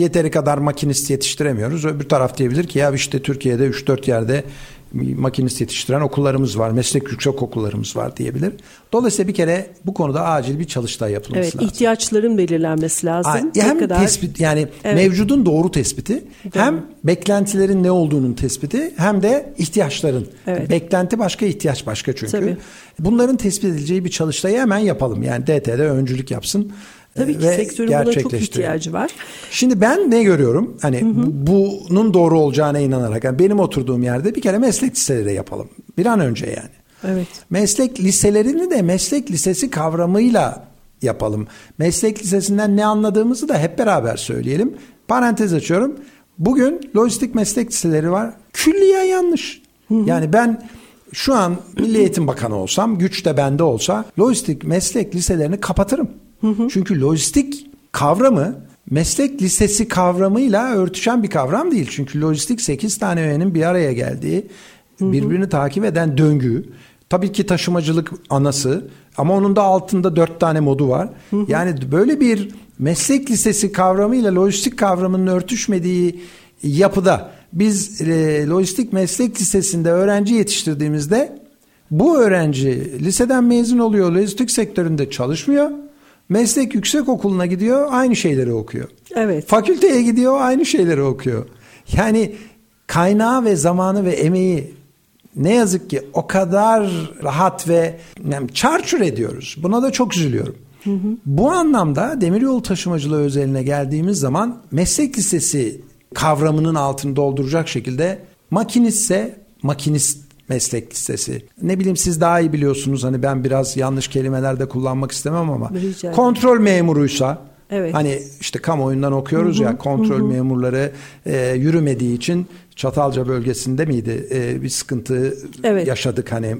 yeteri kadar makinist yetiştiremiyoruz. Öbür taraf diyebilir ki ya işte Türkiye'de 3-4 yerde makinist yetiştiren okullarımız var, meslek yüksek okullarımız var diyebilir. Dolayısıyla bir kere bu konuda acil bir çalıştay yapılması evet, lazım. ihtiyaçların belirlenmesi lazım. Aa, hem kadar... tespit yani evet. mevcudun doğru tespiti, Değil hem mi? beklentilerin ne olduğunun tespiti, hem de ihtiyaçların. Evet. Beklenti başka, ihtiyaç başka çünkü. Tabii. Bunların tespit edileceği bir çalıştayı hemen yapalım. Yani DT'de öncülük yapsın. Tabii ki sektörün buna çok ihtiyacı var. Şimdi ben ne görüyorum? Hani hı hı. bunun doğru olacağına inanarak. Yani benim oturduğum yerde bir kere meslek liseleri yapalım. Bir an önce yani. Evet. Meslek liselerini de meslek lisesi kavramıyla yapalım. Meslek lisesinden ne anladığımızı da hep beraber söyleyelim. Parantez açıyorum. Bugün lojistik meslek liseleri var. Külliyen yanlış. Hı hı. Yani ben şu an Milli Eğitim Bakanı olsam, güç de bende olsa lojistik meslek liselerini kapatırım. Hı hı. Çünkü lojistik kavramı meslek lisesi kavramıyla örtüşen bir kavram değil. Çünkü lojistik 8 tane öğenin bir araya geldiği, birbirini takip eden döngü. Tabii ki taşımacılık anası ama onun da altında 4 tane modu var. Yani böyle bir meslek lisesi kavramıyla lojistik kavramının örtüşmediği yapıda biz e, lojistik meslek lisesinde öğrenci yetiştirdiğimizde bu öğrenci liseden mezun oluyor, lojistik sektöründe çalışmıyor Meslek yüksek okuluna gidiyor aynı şeyleri okuyor. Evet. Fakülteye gidiyor aynı şeyleri okuyor. Yani kaynağı ve zamanı ve emeği ne yazık ki o kadar rahat ve yani çarçur ediyoruz. Buna da çok üzülüyorum. Hı hı. Bu anlamda demiryolu taşımacılığı özeline geldiğimiz zaman meslek lisesi kavramının altını dolduracak şekilde makinistse makinist meslek lisesi. Ne bileyim siz daha iyi biliyorsunuz hani ben biraz yanlış kelimeler de kullanmak istemem ama kontrol memuruysa Evet. Hani işte kamuoyundan okuyoruz hı hı, ya kontrol hı. memurları e, yürümediği için Çatalca bölgesinde miydi e, bir sıkıntı evet. yaşadık hani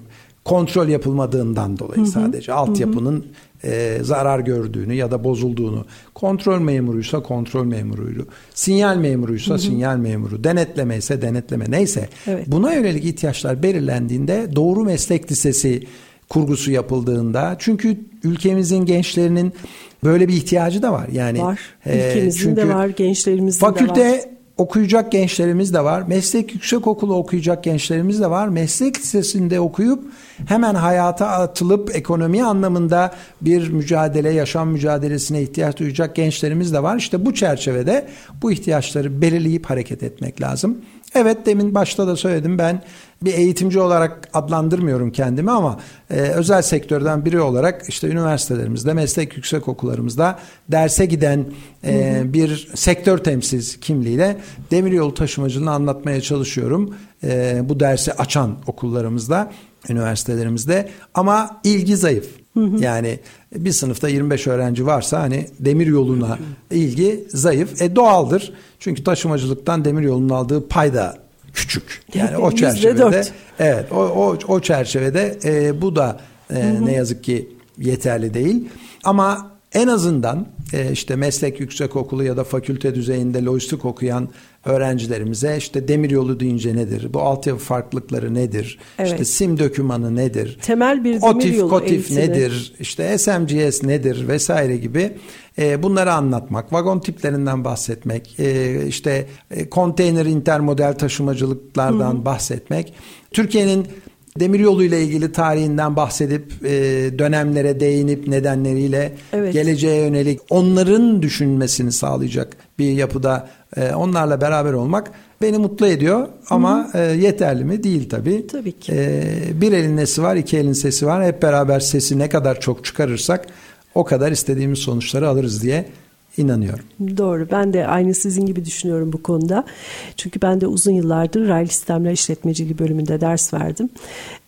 kontrol yapılmadığından dolayı sadece altyapının e, zarar gördüğünü ya da bozulduğunu, kontrol memuruysa kontrol memuruydu, sinyal memuruysa sinyal memuru, denetleme ise denetleme neyse. Evet. Buna yönelik ihtiyaçlar belirlendiğinde doğru meslek lisesi kurgusu yapıldığında çünkü ülkemizin gençlerinin böyle bir ihtiyacı da var. Yani var. e, Ülkemizin de var, gençlerimizin fakülte de var. Okuyacak gençlerimiz de var. Meslek yüksekokulu okuyacak gençlerimiz de var. Meslek lisesinde okuyup hemen hayata atılıp ekonomi anlamında bir mücadele, yaşam mücadelesine ihtiyaç duyacak gençlerimiz de var. İşte bu çerçevede bu ihtiyaçları belirleyip hareket etmek lazım. Evet demin başta da söyledim ben bir eğitimci olarak adlandırmıyorum kendimi ama e, özel sektörden biri olarak işte üniversitelerimizde, meslek yüksek okullarımızda derse giden e, bir sektör temsilcisi kimliğiyle demiryolu taşımacılığını anlatmaya çalışıyorum. E, bu dersi açan okullarımızda, üniversitelerimizde ama ilgi zayıf. Yani bir sınıfta 25 öğrenci varsa hani demir yoluna ilgi zayıf. E doğaldır. Çünkü taşımacılıktan demir yolunun aldığı pay da küçük. Yani o çerçevede evet o o o çerçevede e, bu da e, ne yazık ki yeterli değil. Ama en azından e, işte meslek yüksekokulu ya da fakülte düzeyinde lojistik okuyan öğrencilerimize işte demiryolu deyince nedir? Bu altyapı farklılıkları nedir? Evet. İşte sim dokümanı nedir? Temel bir Otif, demiryolu kotif eğitimi. nedir? İşte SMGS nedir vesaire gibi e, bunları anlatmak, vagon tiplerinden bahsetmek, e, işte e, konteyner intermodel taşımacılıklardan bahsetmek. Türkiye'nin demiryolu ile ilgili tarihinden bahsedip e, dönemlere değinip nedenleriyle Evet. geleceğe yönelik onların düşünmesini sağlayacak bir yapıda e, onlarla beraber olmak beni mutlu ediyor ama e, yeterli mi? Değil tabii. Tabii ki. E, bir elin nesi var, iki elin sesi var. Hep beraber sesi ne kadar çok çıkarırsak o kadar istediğimiz sonuçları alırız diye inanıyorum. Doğru. Ben de aynı sizin gibi düşünüyorum bu konuda. Çünkü ben de uzun yıllardır raylı sistemler işletmeciliği bölümünde ders verdim.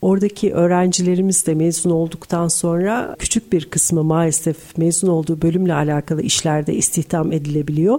Oradaki öğrencilerimiz de mezun olduktan sonra küçük bir kısmı maalesef mezun olduğu bölümle alakalı işlerde istihdam edilebiliyor.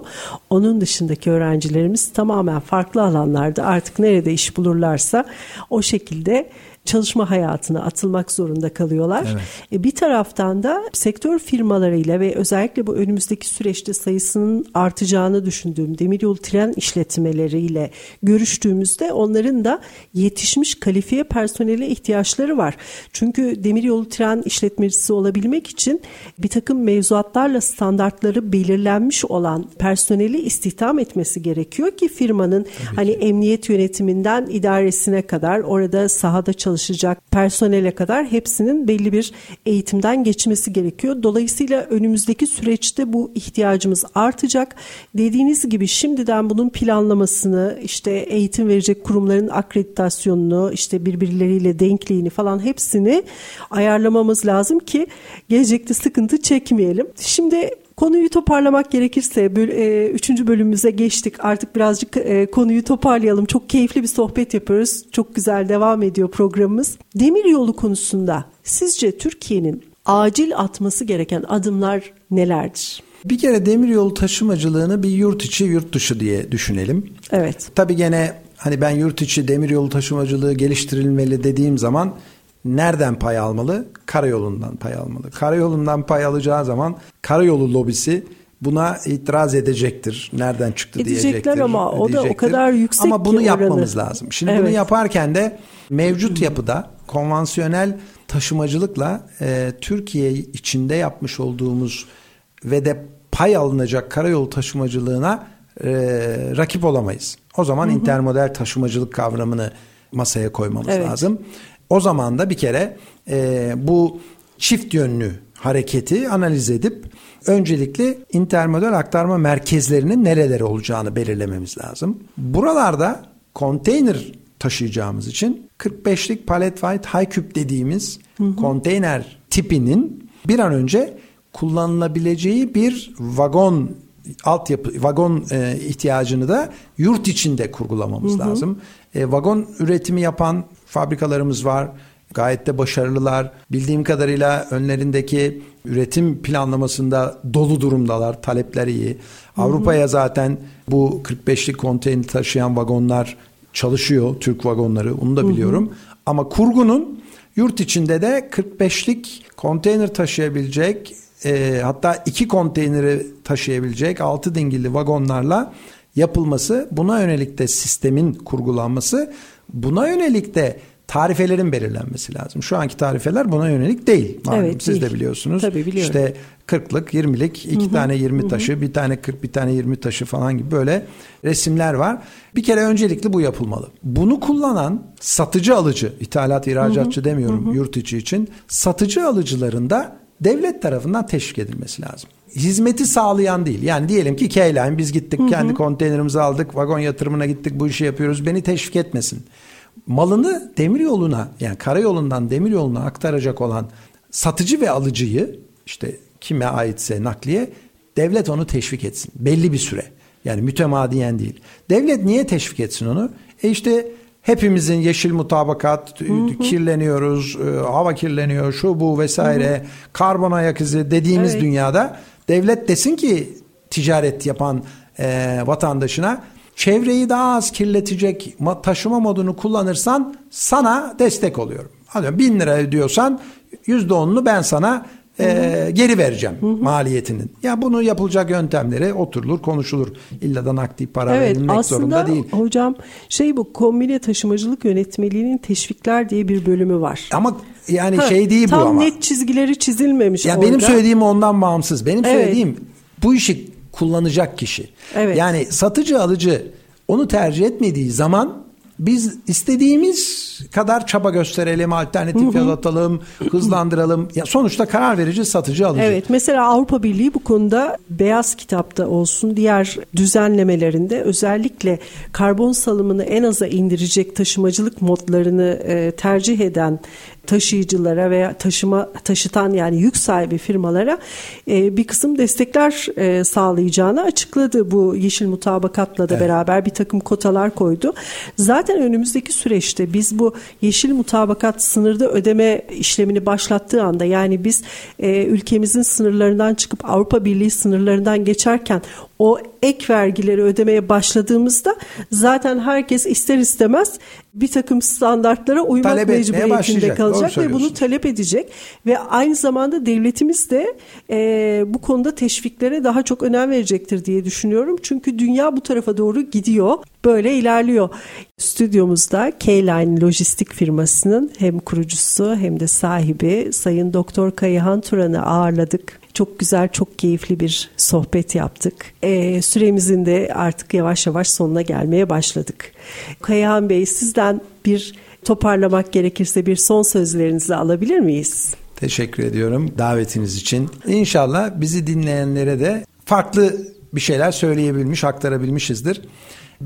Onun dışındaki öğrencilerimiz tamamen farklı alanlarda artık nerede iş bulurlarsa o şekilde çalışma hayatına atılmak zorunda kalıyorlar. Evet. E, Bir taraftan da sektör firmalarıyla ve özellikle bu önümüzdeki süreçte sayısının artacağını düşündüğüm demiryolu tren işletmeleriyle görüştüğümüzde onların da yetişmiş kalifiye personele ihtiyaçları var. Çünkü demiryolu tren işletmecisi olabilmek için bir takım mevzuatlarla standartları belirlenmiş olan personeli istihdam etmesi gerekiyor ki firmanın hani emniyet yönetiminden idaresine kadar orada sahada çalışacak personele kadar hepsinin belli bir eğitimden geçmesi gerekiyor. Dolayısıyla önümüzdeki süreçte bu ihtiyacımız artacak. Dediğiniz gibi şimdiden bunun planlamasını, işte eğitim verecek kurumların akreditasyonunu, işte birbirleriyle denkliğini falan hepsini ayarlamamız lazım ki gelecekte sıkıntı çekmeyelim. Şimdi Konuyu toparlamak gerekirse böl- e, üçüncü bölümümüze geçtik. Artık birazcık e, konuyu toparlayalım. Çok keyifli bir sohbet yapıyoruz. Çok güzel devam ediyor programımız. Demir yolu konusunda sizce Türkiye'nin acil atması gereken adımlar nelerdir? Bir kere demiryolu taşımacılığını bir yurt içi yurt dışı diye düşünelim. Evet. Tabii gene hani ben yurt içi demiryolu taşımacılığı geliştirilmeli dediğim zaman nereden pay almalı? Karayolundan pay almalı. Karayolundan pay alacağı zaman karayolu lobisi buna itiraz edecektir. Nereden çıktı Edecekler diyecektir. ama o da o diyecektir. kadar yüksek Ama bunu ki yapmamız oranı. lazım. Şimdi bunu Evet. yaparken de mevcut yapıda konvansiyonel taşımacılıkla e, Türkiye içinde yapmış olduğumuz ve de pay alınacak karayolu taşımacılığına e, rakip olamayız. O zaman intermodal taşımacılık kavramını masaya koymamız Evet. lazım. O zaman da bir kere e, bu çift yönlü hareketi analiz edip öncelikle intermodal aktarma merkezlerinin nereleri olacağını belirlememiz lazım. Buralarda konteyner taşıyacağımız için 45'lik palet weight high cube dediğimiz konteyner tipinin bir an önce kullanılabileceği bir vagon altyapı vagon e, ihtiyacını da yurt içinde kurgulamamız lazım. E, vagon üretimi yapan fabrikalarımız var. Gayet de başarılılar. Bildiğim kadarıyla önlerindeki üretim planlamasında dolu durumdalar. Talepler iyi. Avrupa'ya zaten bu 45'lik konteyner taşıyan vagonlar çalışıyor. Türk vagonları onu da biliyorum. Ama kurgunun Yurt içinde de 45'lik konteyner taşıyabilecek e, hatta iki konteyneri taşıyabilecek 6 dingilli vagonlarla yapılması, buna yönelik de sistemin kurgulanması, buna yönelik de tarifelerin belirlenmesi lazım. Şu anki tarifeler buna yönelik değil. Malum evet, siz değil. de biliyorsunuz. Tabii biliyorum. İşte 40'lık, 20'lik, iki Hı-hı. tane 20 Hı-hı. taşı, bir tane 40, bir tane 20 taşı falan gibi böyle resimler var. Bir kere öncelikli bu yapılmalı. Bunu kullanan satıcı alıcı, ithalat ihracatçı Hı-hı. demiyorum Hı-hı. yurt içi için. Satıcı alıcıların da devlet tarafından teşvik edilmesi lazım. Hizmeti sağlayan değil. Yani diyelim ki K-Line biz gittik Hı-hı. kendi konteynerimizi aldık, vagon yatırımına gittik, bu işi yapıyoruz. Beni teşvik etmesin malını demir yoluna yani karayolundan demir yoluna aktaracak olan satıcı ve alıcıyı işte kime aitse nakliye devlet onu teşvik etsin belli bir süre. Yani mütemadiyen değil. Devlet niye teşvik etsin onu? E işte hepimizin yeşil mutabakat, hı hı. kirleniyoruz, e, hava kirleniyor, şu bu vesaire, hı hı. karbon ayak izi dediğimiz evet. dünyada devlet desin ki ticaret yapan e, vatandaşına çevreyi daha az kirletecek taşıma modunu kullanırsan sana destek oluyorum. Hadi bin lira ödüyorsan yüzde onunu ben sana e, geri vereceğim hı hı. maliyetinin. Ya bunu yapılacak yöntemleri oturulur konuşulur. İlla da nakdi para evet, verilmek zorunda değil. hocam şey bu kombine taşımacılık yönetmeliğinin teşvikler diye bir bölümü var. Ama yani ha, şey değil bu ama. Tam net çizgileri çizilmemiş ya orada. Benim söylediğim ondan bağımsız. Benim evet. söylediğim bu işi kullanacak kişi. Evet. Yani satıcı alıcı onu tercih etmediği zaman biz istediğimiz kadar çaba gösterelim, alternatif yol atalım, hızlandıralım. Ya sonuçta karar verici satıcı alıcı. Evet, mesela Avrupa Birliği bu konuda beyaz kitapta olsun, diğer düzenlemelerinde özellikle karbon salımını en aza indirecek taşımacılık modlarını e, tercih eden taşıyıcılara veya taşıma taşıtan yani yük sahibi firmalara e, bir kısım destekler e, sağlayacağını açıkladı bu yeşil mutabakatla da evet. beraber bir takım kotalar koydu. Zaten önümüzdeki süreçte biz bu yeşil mutabakat sınırda ödeme işlemini başlattığı anda yani biz e, ülkemizin sınırlarından çıkıp Avrupa Birliği sınırlarından geçerken o ek vergileri ödemeye başladığımızda zaten herkes ister istemez bir takım standartlara uymak talep mecburiyetinde kalacak ve bunu talep edecek ve aynı zamanda devletimiz de e, bu konuda teşviklere daha çok önem verecektir diye düşünüyorum. Çünkü dünya bu tarafa doğru gidiyor. Böyle ilerliyor. Stüdyomuzda K-Line Lojistik firmasının hem kurucusu hem de sahibi Sayın Doktor Kayıhan Turan'ı ağırladık. Çok güzel, çok keyifli bir sohbet yaptık. E, süremizin de artık yavaş yavaş sonuna gelmeye başladık. Kayahan Bey sizden bir toparlamak gerekirse bir son sözlerinizi alabilir miyiz? Teşekkür ediyorum davetiniz için. İnşallah bizi dinleyenlere de farklı bir şeyler söyleyebilmiş, aktarabilmişizdir.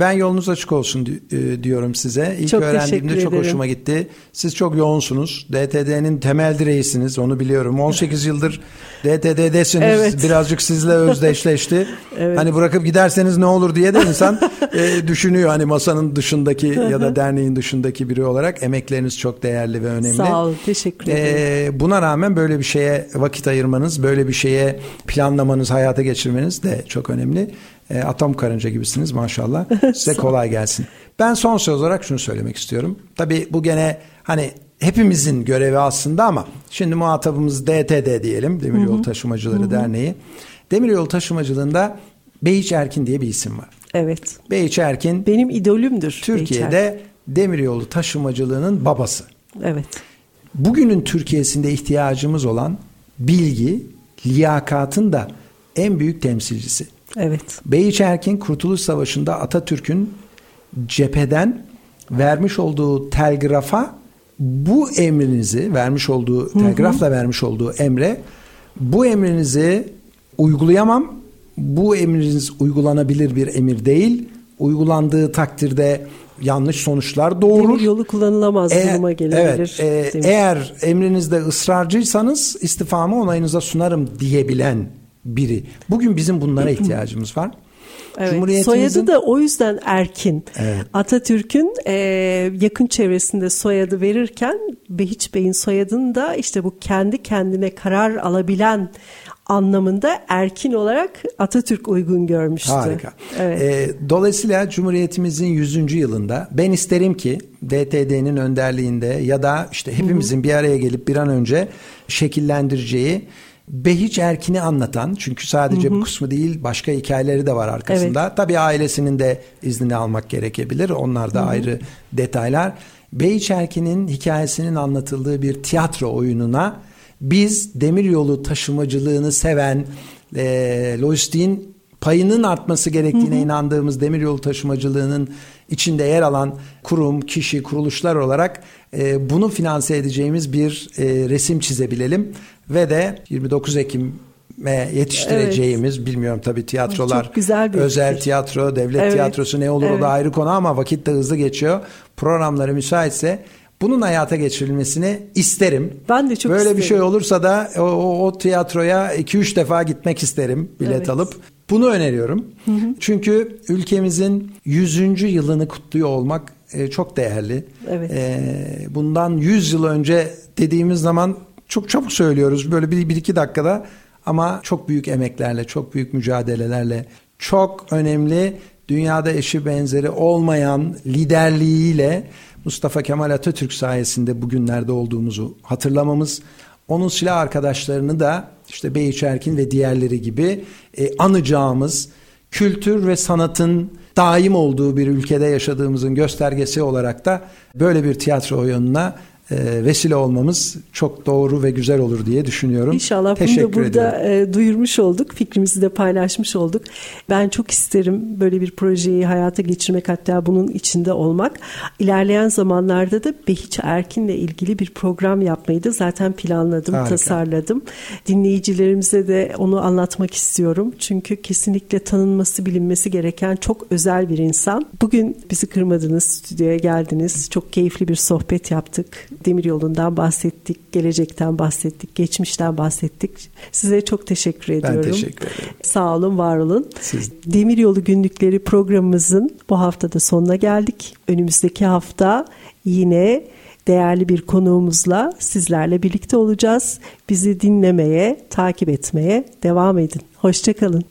Ben yolunuz açık olsun e, diyorum size. İlk çok öğrendiğimde çok hoşuma gitti. Siz çok yoğunsunuz. DTD'nin temel direğisiniz onu biliyorum. 18 yıldır DTD'desiniz. Evet. Birazcık sizle özdeşleşti. evet. Hani bırakıp giderseniz ne olur diye de insan e, düşünüyor. Hani masanın dışındaki ya da derneğin dışındaki biri olarak emekleriniz çok değerli ve önemli. Sağ ol. Teşekkür ederim. E, buna rağmen böyle bir şeye vakit ayırmanız, böyle bir şeye planlamanız, hayata geçirmeniz de çok önemli. E, atom karınca gibisiniz maşallah. Size kolay gelsin. Ben son söz olarak şunu söylemek istiyorum. Tabii bu gene hani hepimizin görevi aslında ama şimdi muhatabımız DTD diyelim. Demiryolu Taşımacıları Hı-hı. Derneği. Demiryolu taşımacılığında Beyiç Erkin diye bir isim var. Evet. Beyiç Erkin benim idolümdür. Türkiye'de demiryolu taşımacılığının babası. Evet. Bugünün Türkiye'sinde ihtiyacımız olan bilgi, liyakatın da en büyük temsilcisi. Evet. Beyiç Erkin Kurtuluş Savaşı'nda Atatürk'ün cepheden vermiş olduğu telgrafa bu emrinizi vermiş olduğu telgrafla vermiş olduğu emre bu emrinizi uygulayamam. Bu emriniz uygulanabilir bir emir değil. Uygulandığı takdirde yanlış sonuçlar doğurur. Demir yolu kullanılamaz eğer, duruma gelebilir. Evet, e, eğer emrinizde ısrarcıysanız istifamı onayınıza sunarım diyebilen biri. Bugün bizim bunlara ihtiyacımız var. Evet. Soyadı da o yüzden Erkin. Evet. Atatürk'ün e, yakın çevresinde soyadı verirken Behiç Bey'in soyadını da işte bu kendi kendine karar alabilen anlamında erkin olarak Atatürk uygun görmüştü. Harika. Evet. E, dolayısıyla Cumhuriyetimizin 100. yılında ben isterim ki DTD'nin önderliğinde ya da işte hepimizin Hı-hı. bir araya gelip bir an önce şekillendireceği Behiç Erkin'i anlatan çünkü sadece hı hı. bu kısmı değil başka hikayeleri de var arkasında. Evet. Tabii ailesinin de iznini almak gerekebilir. Onlar da hı hı. ayrı detaylar. Behiç Erkin'in hikayesinin anlatıldığı bir tiyatro oyununa biz demiryolu taşımacılığını seven e, lojistiğin payının artması gerektiğine hı hı. inandığımız demiryolu taşımacılığının içinde yer alan kurum, kişi, kuruluşlar olarak e, bunu finanse edeceğimiz bir e, resim çizebilelim ve de 29 Ekim yetiştireceğimiz evet. bilmiyorum tabii tiyatrolar Çok güzel bir özel fikir. tiyatro devlet evet. tiyatrosu ne olur evet. o da ayrı konu ama vakit de hızlı geçiyor programları müsaitse bunun hayata geçirilmesini isterim. Ben de çok Böyle isterim. bir şey olursa da o, o, o tiyatroya 2-3 defa gitmek isterim bilet evet. alıp. Bunu öneriyorum. Hı hı. Çünkü ülkemizin 100. yılını kutluyor olmak e, çok değerli. Evet. E, bundan 100 yıl önce dediğimiz zaman çok çabuk söylüyoruz böyle bir, bir iki dakikada ama çok büyük emeklerle, çok büyük mücadelelerle, çok önemli dünyada eşi benzeri olmayan liderliğiyle Mustafa Kemal Atatürk sayesinde bugünlerde olduğumuzu hatırlamamız, onun silah arkadaşlarını da işte Beyiç Erkin ve diğerleri gibi e, anacağımız kültür ve sanatın daim olduğu bir ülkede yaşadığımızın göstergesi olarak da böyle bir tiyatro oyununa e, vesile olmamız çok doğru ve güzel olur diye düşünüyorum. İnşallah Teşekkür bunu da burada e, duyurmuş olduk. Fikrimizi de paylaşmış olduk. Ben çok isterim böyle bir projeyi hayata geçirmek hatta bunun içinde olmak. İlerleyen zamanlarda da Behiç Erkin'le ilgili bir program yapmayı da zaten planladım, Harika. tasarladım. Dinleyicilerimize de onu anlatmak istiyorum. Çünkü kesinlikle tanınması, bilinmesi gereken çok özel bir insan. Bugün bizi kırmadınız, stüdyoya geldiniz. Çok keyifli bir sohbet yaptık demir yolundan bahsettik, gelecekten bahsettik, geçmişten bahsettik. Size çok teşekkür ediyorum. Ben teşekkür ederim. Sağ olun, var olun. Siz... Demir Yolu Günlükleri programımızın bu haftada sonuna geldik. Önümüzdeki hafta yine değerli bir konuğumuzla sizlerle birlikte olacağız. Bizi dinlemeye, takip etmeye devam edin. Hoşçakalın.